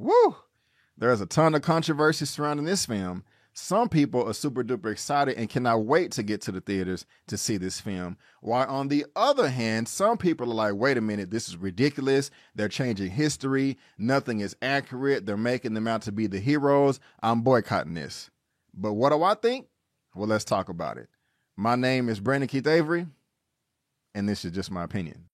Woo! There's a ton of controversy surrounding this film. Some people are super duper excited and cannot wait to get to the theaters to see this film. While on the other hand, some people are like, wait a minute, this is ridiculous. They're changing history. Nothing is accurate. They're making them out to be the heroes. I'm boycotting this. But what do I think? Well, let's talk about it. My name is Brandon Keith Avery, and this is just my opinion.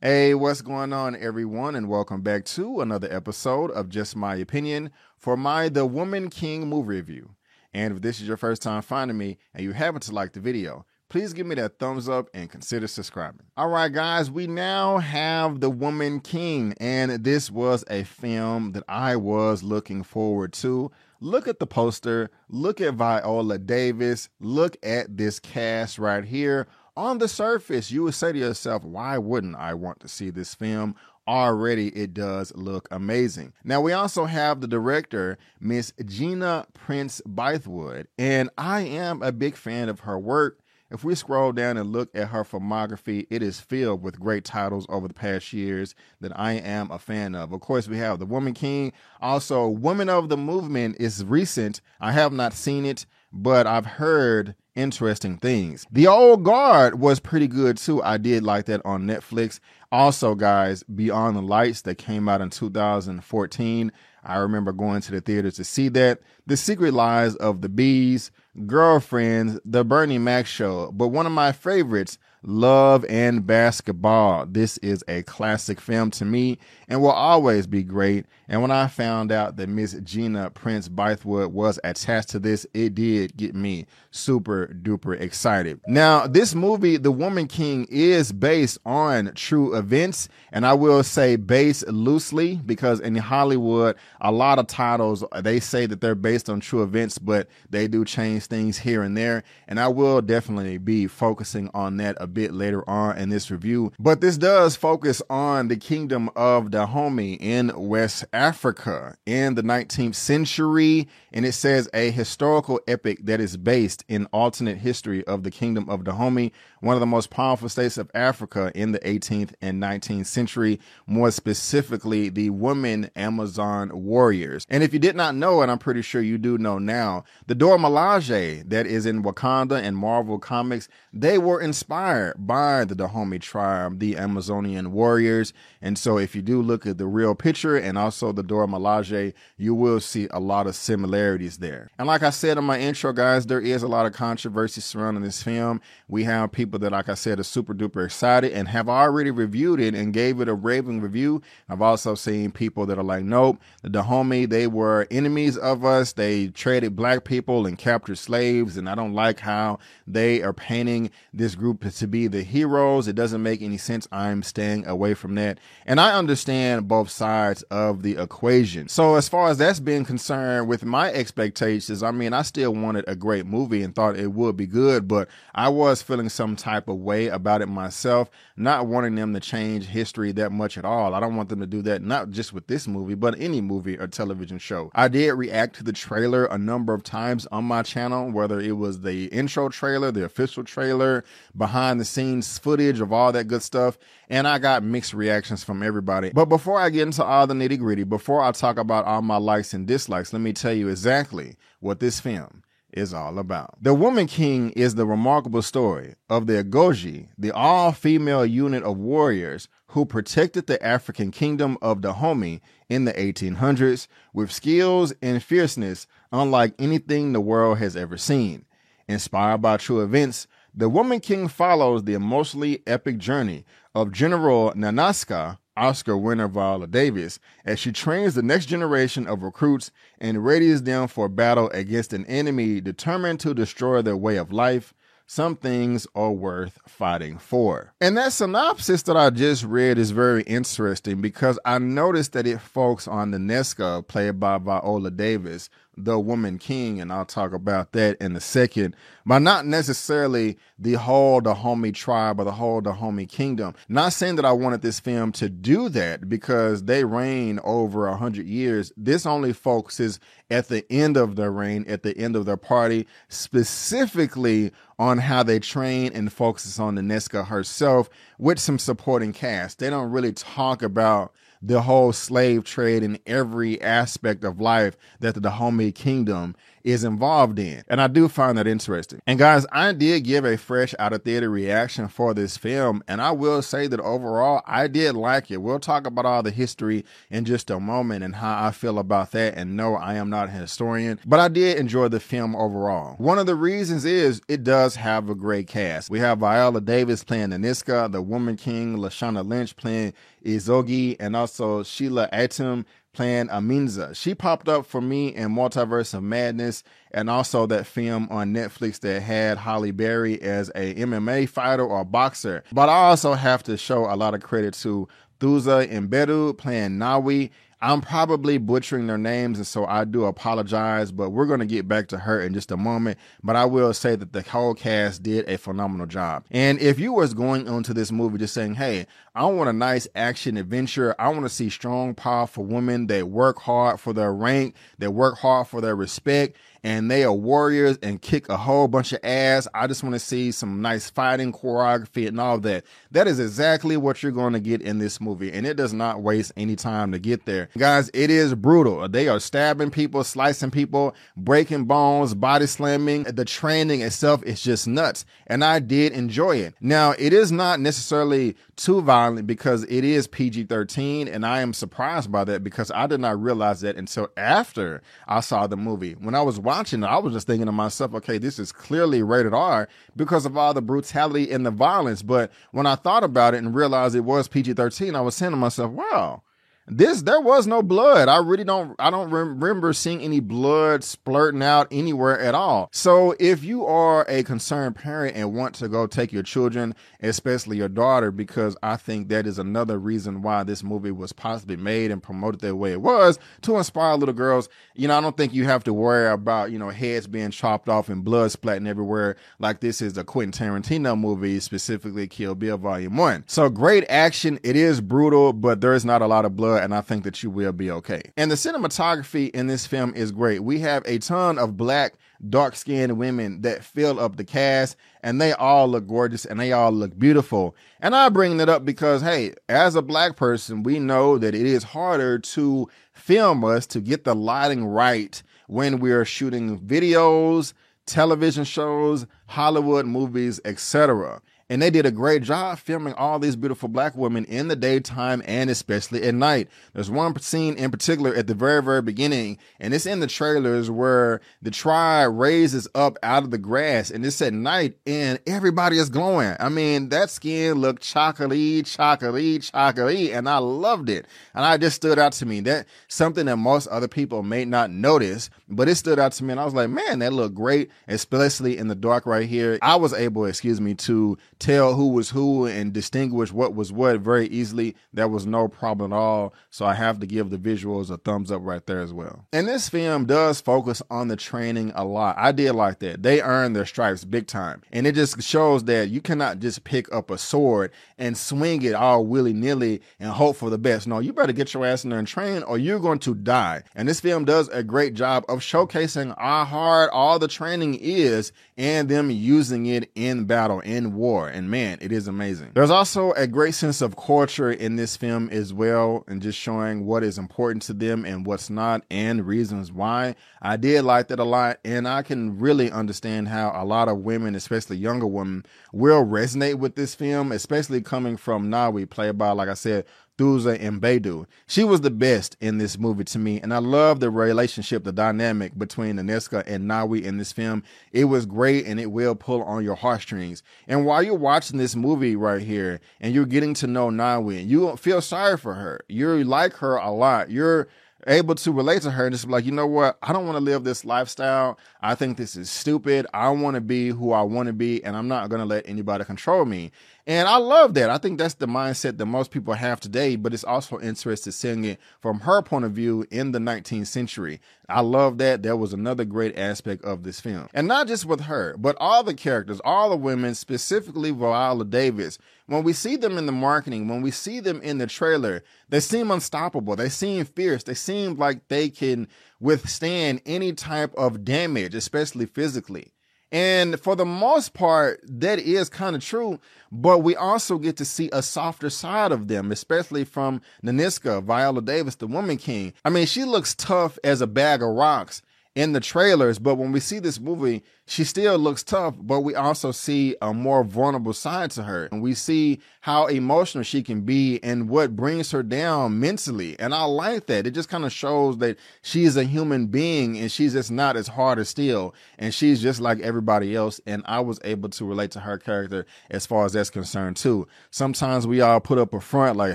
Hey, what's going on, everyone, and welcome back to another episode of Just My Opinion for my The Woman King movie review. And if this is your first time finding me and you happen to like the video, please give me that thumbs up and consider subscribing. All right, guys, we now have The Woman King, and this was a film that I was looking forward to. Look at the poster, look at Viola Davis, look at this cast right here on the surface, you would say to yourself, why wouldn't I want to see this film? Already, it does look amazing. Now, we also have the director, Miss Gina Prince Bythewood, and I am a big fan of her work. If we scroll down and look at her filmography, it is filled with great titles over the past years that I am a fan of. Of course, we have The Woman King. Also, Women of the Movement is recent. I have not seen it, but I've heard interesting things. The Old Guard was pretty good too. I did like that on Netflix. Also, guys, Beyond the Lights that came out in 2014. I remember going to the theater to see that. The Secret Lives of the Bees, Girlfriends, The Bernie Mac Show. But one of my favorites, Love and Basketball. This is a classic film to me and will always be great. And when I found out that Miss Gina Prince Bythewood was attached to this, it did get me super duper excited. Now, this movie, The Woman King, is based on true events. And I will say based loosely because in Hollywood, a lot of titles, they say that they're based on true events, but they do change things here and there. And I will definitely be focusing on that a bit later on in this review. But this does focus on the kingdom of Dahomey in West Africa in the 19th century. And it says a historical epic that is based in alternate history of the kingdom of Dahomey, one of the most powerful states of Africa in the 18th and 19th century, more specifically the women Amazon warriors. And if you did not know, and I'm pretty sure you do know now, the Dora Milaje that is in Wakanda and Marvel Comics, they were inspired by the Dahomey tribe, the Amazonian warriors. And so if you do look at the real picture and also the Dora Milaje, you will see a lot of similarities there. And like I said in my intro, guys, there is a lot of controversy surrounding this film. We have people that, like I said, are super duper excited and have already reviewed it and gave it a raving review. I've also seen people that are like, nope, the Dahomey, they were enemies of us. They traded black people and captured slaves. And I don't like how they are painting this group to be the heroes. It doesn't make any sense. I'm staying away from that. And I understand both sides of the equation. So as far as that's been concerned with my expectations, I mean, I still wanted a great movie and thought it would be good, but I was feeling some type of way about it myself, not wanting them to change history that much at all. I don't want them to do that, not just with this movie, but any movie or television show. I did react to the trailer a number of times on my channel, whether it was the intro trailer, the official trailer, behind the scenes footage of all that good stuff, and I got mixed reactions from everybody. But before I get into all the nitty gritty, before I talk about all my likes and dislikes, let me tell you exactly what this film is all about. The Woman King is the remarkable story of the Agojie, the all female unit of warriors who protected the African kingdom of Dahomey in the 1800s with skills and fierceness unlike anything the world has ever seen. Inspired by true events, The Woman King follows the emotionally epic journey of General Nanisca Oscar winner Viola Davis as she trains the next generation of recruits and readies them for battle against an enemy determined to destroy their way of life. Some things are worth fighting for. And that synopsis that I just read is very interesting because I noticed that it focuses on the Nesca, played by Viola Davis, the woman king, and I'll talk about that in a second, but not necessarily the whole Dahomey tribe or the whole Dahomey kingdom. Not saying that I wanted this film to do that because they reign over a hundred years. This only focuses at the end of their reign, at the end of their party, specifically on how they train and focuses on the Nesca herself with some supporting cast. They don't really talk about the whole slave trade and every aspect of life that the Dahomey kingdom is involved in. And I do find that interesting. And guys, I did give a fresh out of theater reaction for this film. And I will say that overall, I did like it. We'll talk about all the history in just a moment and how I feel about that. And no, I am not a historian, but I did enjoy the film overall. One of the reasons is it does have a great cast. We have Viola Davis playing the Niska, the Woman King, Lashana Lynch playing Izogie, and also Sheila Atim playing Amenza. She popped up for me in Multiverse of Madness and also that film on Netflix that had Halle Berry as a MMA fighter or boxer. But I also have to show a lot of credit to Thuso Mbedu playing Nawi I'm probably butchering their names, and so I do apologize, but we're going to get back to her in just a moment. But I will say that the whole cast did a phenomenal job. And if you was going into this movie just saying, hey, I want a nice action adventure, I want to see strong, powerful women that work hard for their rank, that work hard for their respect, and they are warriors and kick a whole bunch of ass. I just want to see some nice fighting choreography and all that. That is exactly what you're going to get in this movie, and it does not waste any time to get there. Guys, it is brutal. They are stabbing people, slicing people, breaking bones, body slamming. The training itself is just nuts, and I did enjoy it. Now, it is not necessarily too violent because it is PG 13, and I am surprised by that because I did not realize that until after I saw the movie. When I was watching it, I was just thinking to myself, okay, this is clearly rated R because of all the brutality and the violence. But when I thought about it and realized it was PG 13, I was saying to myself, wow this there was no blood. I really don't I don't remember seeing any blood splurting out anywhere at all. So if you are a concerned parent and want to go take your children, especially your daughter, because I think that is another reason why this movie was possibly made and promoted the way it was to inspire little girls. You know, I don't think you have to worry about you know heads being chopped off and blood splatting everywhere like this is a Quentin Tarantino movie, specifically Kill Bill Volume One. So great action. It is brutal, but there is not a lot of blood and I think that you will be okay. And the cinematography in this film is great. We have a ton of black, dark skinned women that fill up the cast, and they all look gorgeous and they all look beautiful. And I bring that up because, hey, as a black person, we know that it is harder to film us to get the lighting right when we are shooting videos, television shows, Hollywood movies, etc. And they did a great job filming all these beautiful black women in the daytime and especially at night. There's one scene in particular at the very, very beginning, and it's in the trailers where the tribe raises up out of the grass and it's at night and everybody is glowing. I mean, that skin looked chocolatey, chocolatey, chocolatey, and I loved it. And I just stood out to me. That something that most other people may not notice, but it stood out to me. And I was like, man, that looked great, especially in the dark right here. I was able, excuse me, to tell who was who and distinguish what was what very easily. There was no problem at all. So I have to give the visuals a thumbs up right there as well. And this film does focus on the training a lot. I did like that. They earned their stripes big time. And it just shows that you cannot just pick up a sword and swing it all willy nilly and hope for the best. No, you better get your ass in there and train or you're going to die. And this film does a great job of showcasing how hard all the training is and them using it in battle, in war and man, it is amazing. There's also a great sense of culture in this film as well, and just showing what is important to them and what's not, and reasons why. I did like that a lot, and I can really understand how a lot of women, especially younger women, will resonate with this film, especially coming from Nawi, played by, like I said, Thuso Mbedu. She was the best in this movie to me, and I love the relationship, the dynamic between Aneska and Nawi in this film. It was great, and it will pull on your heartstrings. And while you're watching this movie right here, and you're getting to know Nawi, you feel sorry for her. You like her a lot. You're able to relate to her and just be like, you know what? I don't want to live this lifestyle. I think this is stupid. I want to be who I want to be, and I'm not going to let anybody control me. And I love that. I think that's the mindset that most people have today, but it's also interesting seeing it from her point of view in the 19th century. I love that. That was another great aspect of this film. And not just with her, but all the characters, all the women, specifically Viola Davis. When we see them in the marketing, when we see them in the trailer, they seem unstoppable. They seem fierce. They seem like they can withstand any type of damage, especially physically. And for the most part, that is kind of true. But we also get to see a softer side of them, especially from Nanisca, Viola Davis, the Woman King. I mean, she looks tough as a bag of rocks in the trailers, but when we see this movie, she still looks tough, but we also see a more vulnerable side to her. And we see how emotional she can be and what brings her down mentally. And I like that. It just kind of shows that she's a human being and she's just not as hard as steel. And she's just like everybody else. And I was able to relate to her character as far as that's concerned too. Sometimes we all put up a front like,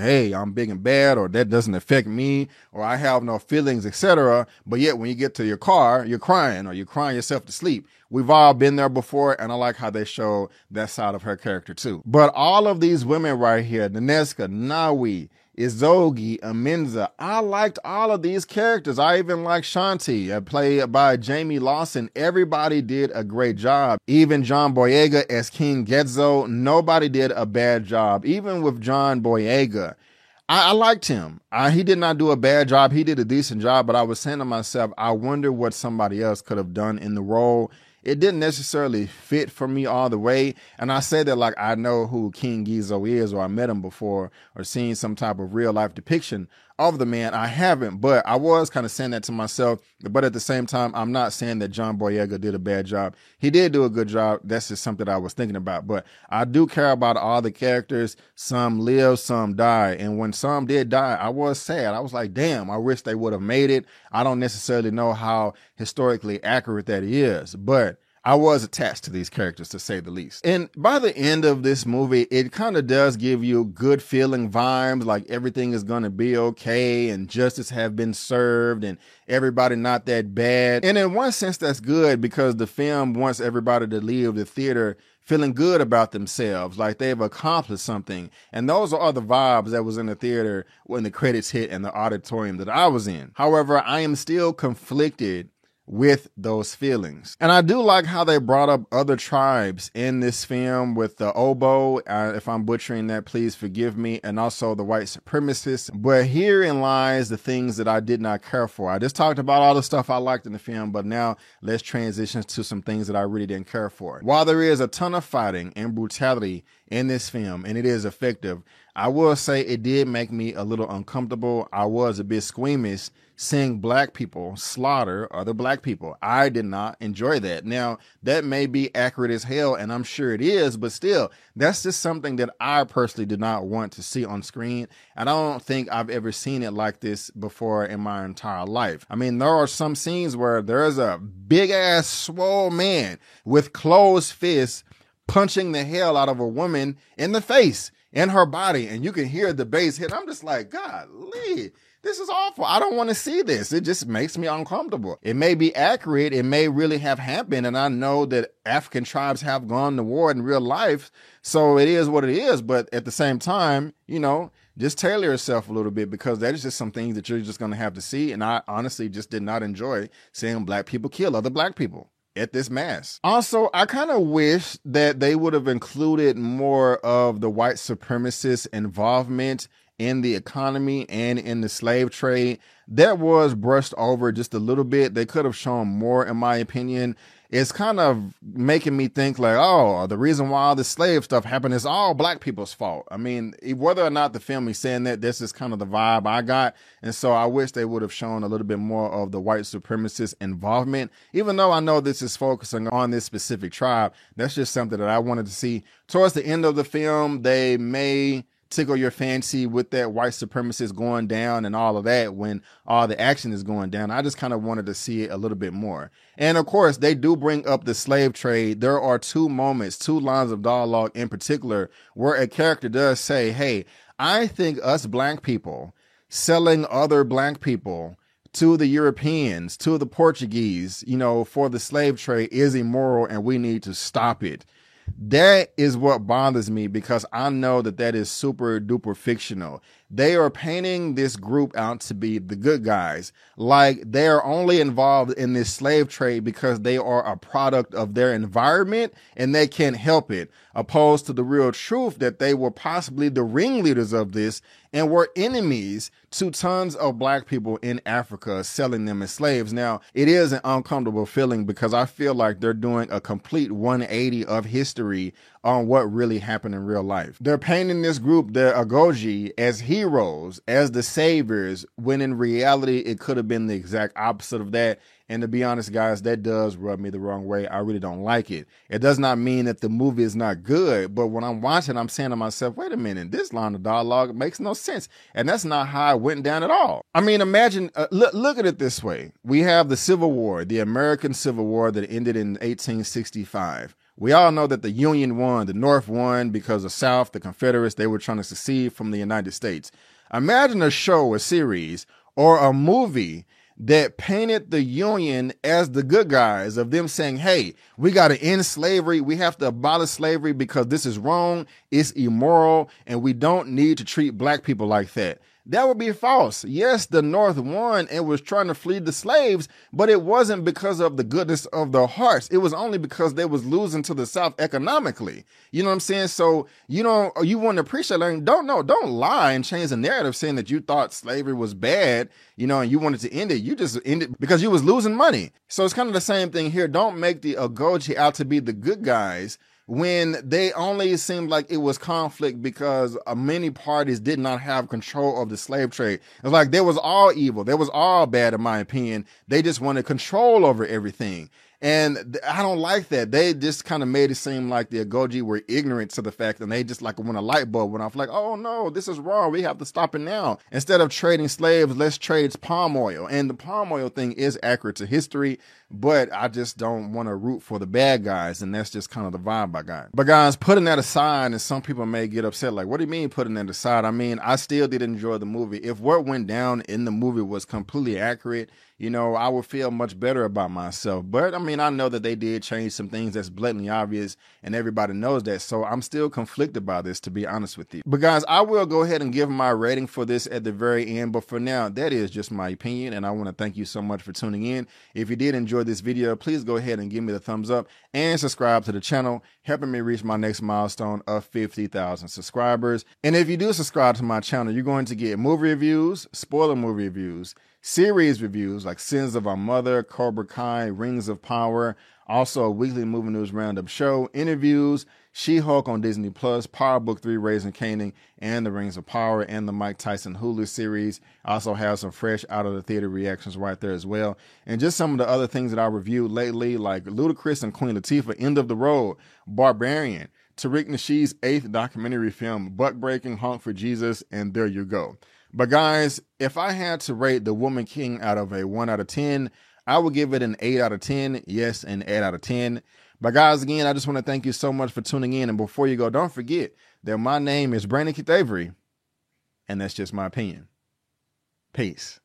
hey, I'm big and bad, or that doesn't affect me, or I have no feelings, etc. But yet when you get to your car, you're crying or you're crying yourself to sleep We've all been there before, and I like how they show that side of her character too. But all of these women right here, Nanisca, Nawi, Izogie, Amenza. I liked all of these characters. I even liked Shanti, uh, played by Jayme Lawson. Everybody did a great job. Even John Boyega as King Ghezo, nobody did a bad job. Even with John Boyega, I, I liked him. I, he did not do a bad job. He did a decent job, but I was saying to myself, I wonder what somebody else could have done in the role it didn't necessarily fit for me all the way. And I say that like I know who King Ghezo is, or I met him before, or seen some type of real life depiction of the man. I haven't, but I was kind of saying that to myself. But at the same time, I'm not saying that John Boyega did a bad job. He did do a good job. That's just something I was thinking about. But I do care about all the characters. Some live, some die. And when some did die, I was sad. I was like, damn, I wish they would have made it. I don't necessarily know how historically accurate that is, but I was attached to these characters to say the least. And by the end of this movie, it kind of does give you good feeling vibes, like everything is going to be okay and justice have been served and everybody not that bad. And in one sense, that's good because the film wants everybody to leave the theater feeling good about themselves, like they've accomplished something. And those are the vibes that was in the theater when the credits hit and the auditorium that I was in. However, I am still conflicted with those feelings. And I do like how they brought up other tribes in this film with the oboe. Uh, if I'm butchering that, please forgive me. And also the white supremacists. But herein lies the things that I did not care for. I just talked about all the stuff I liked in the film, but now let's transition to some things that I really didn't care for. While there is a ton of fighting and brutality in this film, and it is effective, I will say it did make me a little uncomfortable. I was a bit squeamish seeing black people slaughter other black people. I did not enjoy that. Now, that may be accurate as hell, and I'm sure it is, but still, that's just something that I personally did not want to see on screen. And I don't think I've ever seen it like this before in my entire life. I mean, there are some scenes where there's a big ass swole man with closed fists punching the hell out of a woman in the face in her body, and you can hear the bass hit. I'm just like, God, Lee this is awful. I don't want to see this. It just makes me uncomfortable. It may be accurate. It may really have happened. And I know that African tribes have gone to war in real life. So it is what it is. But at the same time, you know, just tailor yourself a little bit because that is just some things that you're just going to have to see. And I honestly just did not enjoy seeing black people kill other black people at this mass. Also, I kind of wish that they would have included more of the white supremacist involvement in the economy and in the slave trade. That was brushed over just a little bit. They could have shown more, in my opinion. It's kind of making me think like, oh, the reason why all this slave stuff happened is all black people's fault. I mean, whether or not the film is saying that, this is kind of the vibe I got. And so I wish they would have shown a little bit more of the white supremacist involvement. Even though I know this is focusing on this specific tribe, that's just something that I wanted to see. Towards the end of the film, they may tickle your fancy with that white supremacist going down and all of that when all the action is going down. I just kind of wanted to see it a little bit more. And of course, they do bring up the slave trade. There are two moments, two lines of dialogue in particular, where a character does say, Hey, I think us black people selling other black people to the Europeans, to the Portuguese, you know, for the slave trade is immoral and we need to stop it. That is what bothers me because I know that that is super duper fictional. They are painting this group out to be the good guys, like they are only involved in this slave trade because they are a product of their environment and they can't help it, opposed to the real truth that they were possibly the ringleaders of this and were enemies to tons of black people in Africa selling them as slaves. Now, it is an uncomfortable feeling because I feel like they're doing a complete 180 of history on what really happened in real life. They're painting this group, the Agojie, as heroes, as the saviors, when in reality it could have been the exact opposite of that. And to be honest, guys, that does rub me the wrong way. I really don't like it. It does not mean that the movie is not good, but when I'm watching, I'm saying to myself, wait a minute, this line of dialogue makes no sense. And that's not how it went down at all. I mean, imagine, uh, look, look at it this way. We have the Civil War, the American Civil War that ended in 1865. We all know that the Union won, the North won because the South, the Confederates, they were trying to secede from the United States. Imagine a show, a series, or a movie that painted the Union as the good guys of them saying, hey, we got to end slavery. We have to abolish slavery because this is wrong. It's immoral. And we don't need to treat black people like that. That would be false. Yes, the North won and was trying to flee the slaves, but it wasn't because of the goodness of their hearts. It was only because they was losing to the South economically. You know what I'm saying? So you know you want to appreciate learning. Don't know. Don't lie and change the narrative saying that you thought slavery was bad. You know, and you wanted to end it. You just ended because you was losing money. So it's kind of the same thing here. Don't make the Agojie out to be the good guys when they only seemed like it was conflict because uh, many parties did not have control of the slave trade. It's like there was all evil. There was all bad, in my opinion. They just wanted control over everything. And I don't like that. They just kind of made it seem like the Agojie were ignorant to the fact and they just like when a light bulb went off, like, oh no, this is wrong. We have to stop it now. Instead of trading slaves, let's trade palm oil. And the palm oil thing is accurate to history, but I just don't want to root for the bad guys. And that's just kind of the vibe I got. But guys, putting that aside, and some people may get upset, like, what do you mean putting that aside? I mean, I still did enjoy the movie. If what went down in the movie was completely accurate, you know, I would feel much better about myself. But I mean, I know that they did change some things that's blatantly obvious and everybody knows that. So I'm still conflicted by this, to be honest with you. But guys, I will go ahead and give my rating for this at the very end. But for now, that is just my opinion. And I want to thank you so much for tuning in. If you did enjoy this video, please go ahead and give me the thumbs up and subscribe to the channel, helping me reach my next milestone of 50,000 subscribers. And if you do subscribe to my channel, you're going to get movie reviews, spoiler movie reviews, series reviews like Sins of Our Mother, Cobra Kai, Rings of Power, also a weekly movie news roundup show, interviews, She-Hulk on Disney Plus, Power Book 3 Raising Kanan, and The Rings of Power, and the Mike Tyson Hulu series. I also have some fresh out of the theater reactions right there as well. And just some of the other things that I reviewed lately, like Ludacris and Queen Latifah, End of the Road, Barbarian, Tariq Nasheed's eighth documentary film, Buck Breaking, Honk for Jesus, and There You Go. But guys, if I had to rate The Woman King out of a 1 out of 10, I would give it an 8 out of 10. Yes, an 8 out of 10. But guys, again, I just want to thank you so much for tuning in. And before you go, don't forget that my name is Brandon Keith Avery, and that's just my opinion. Peace.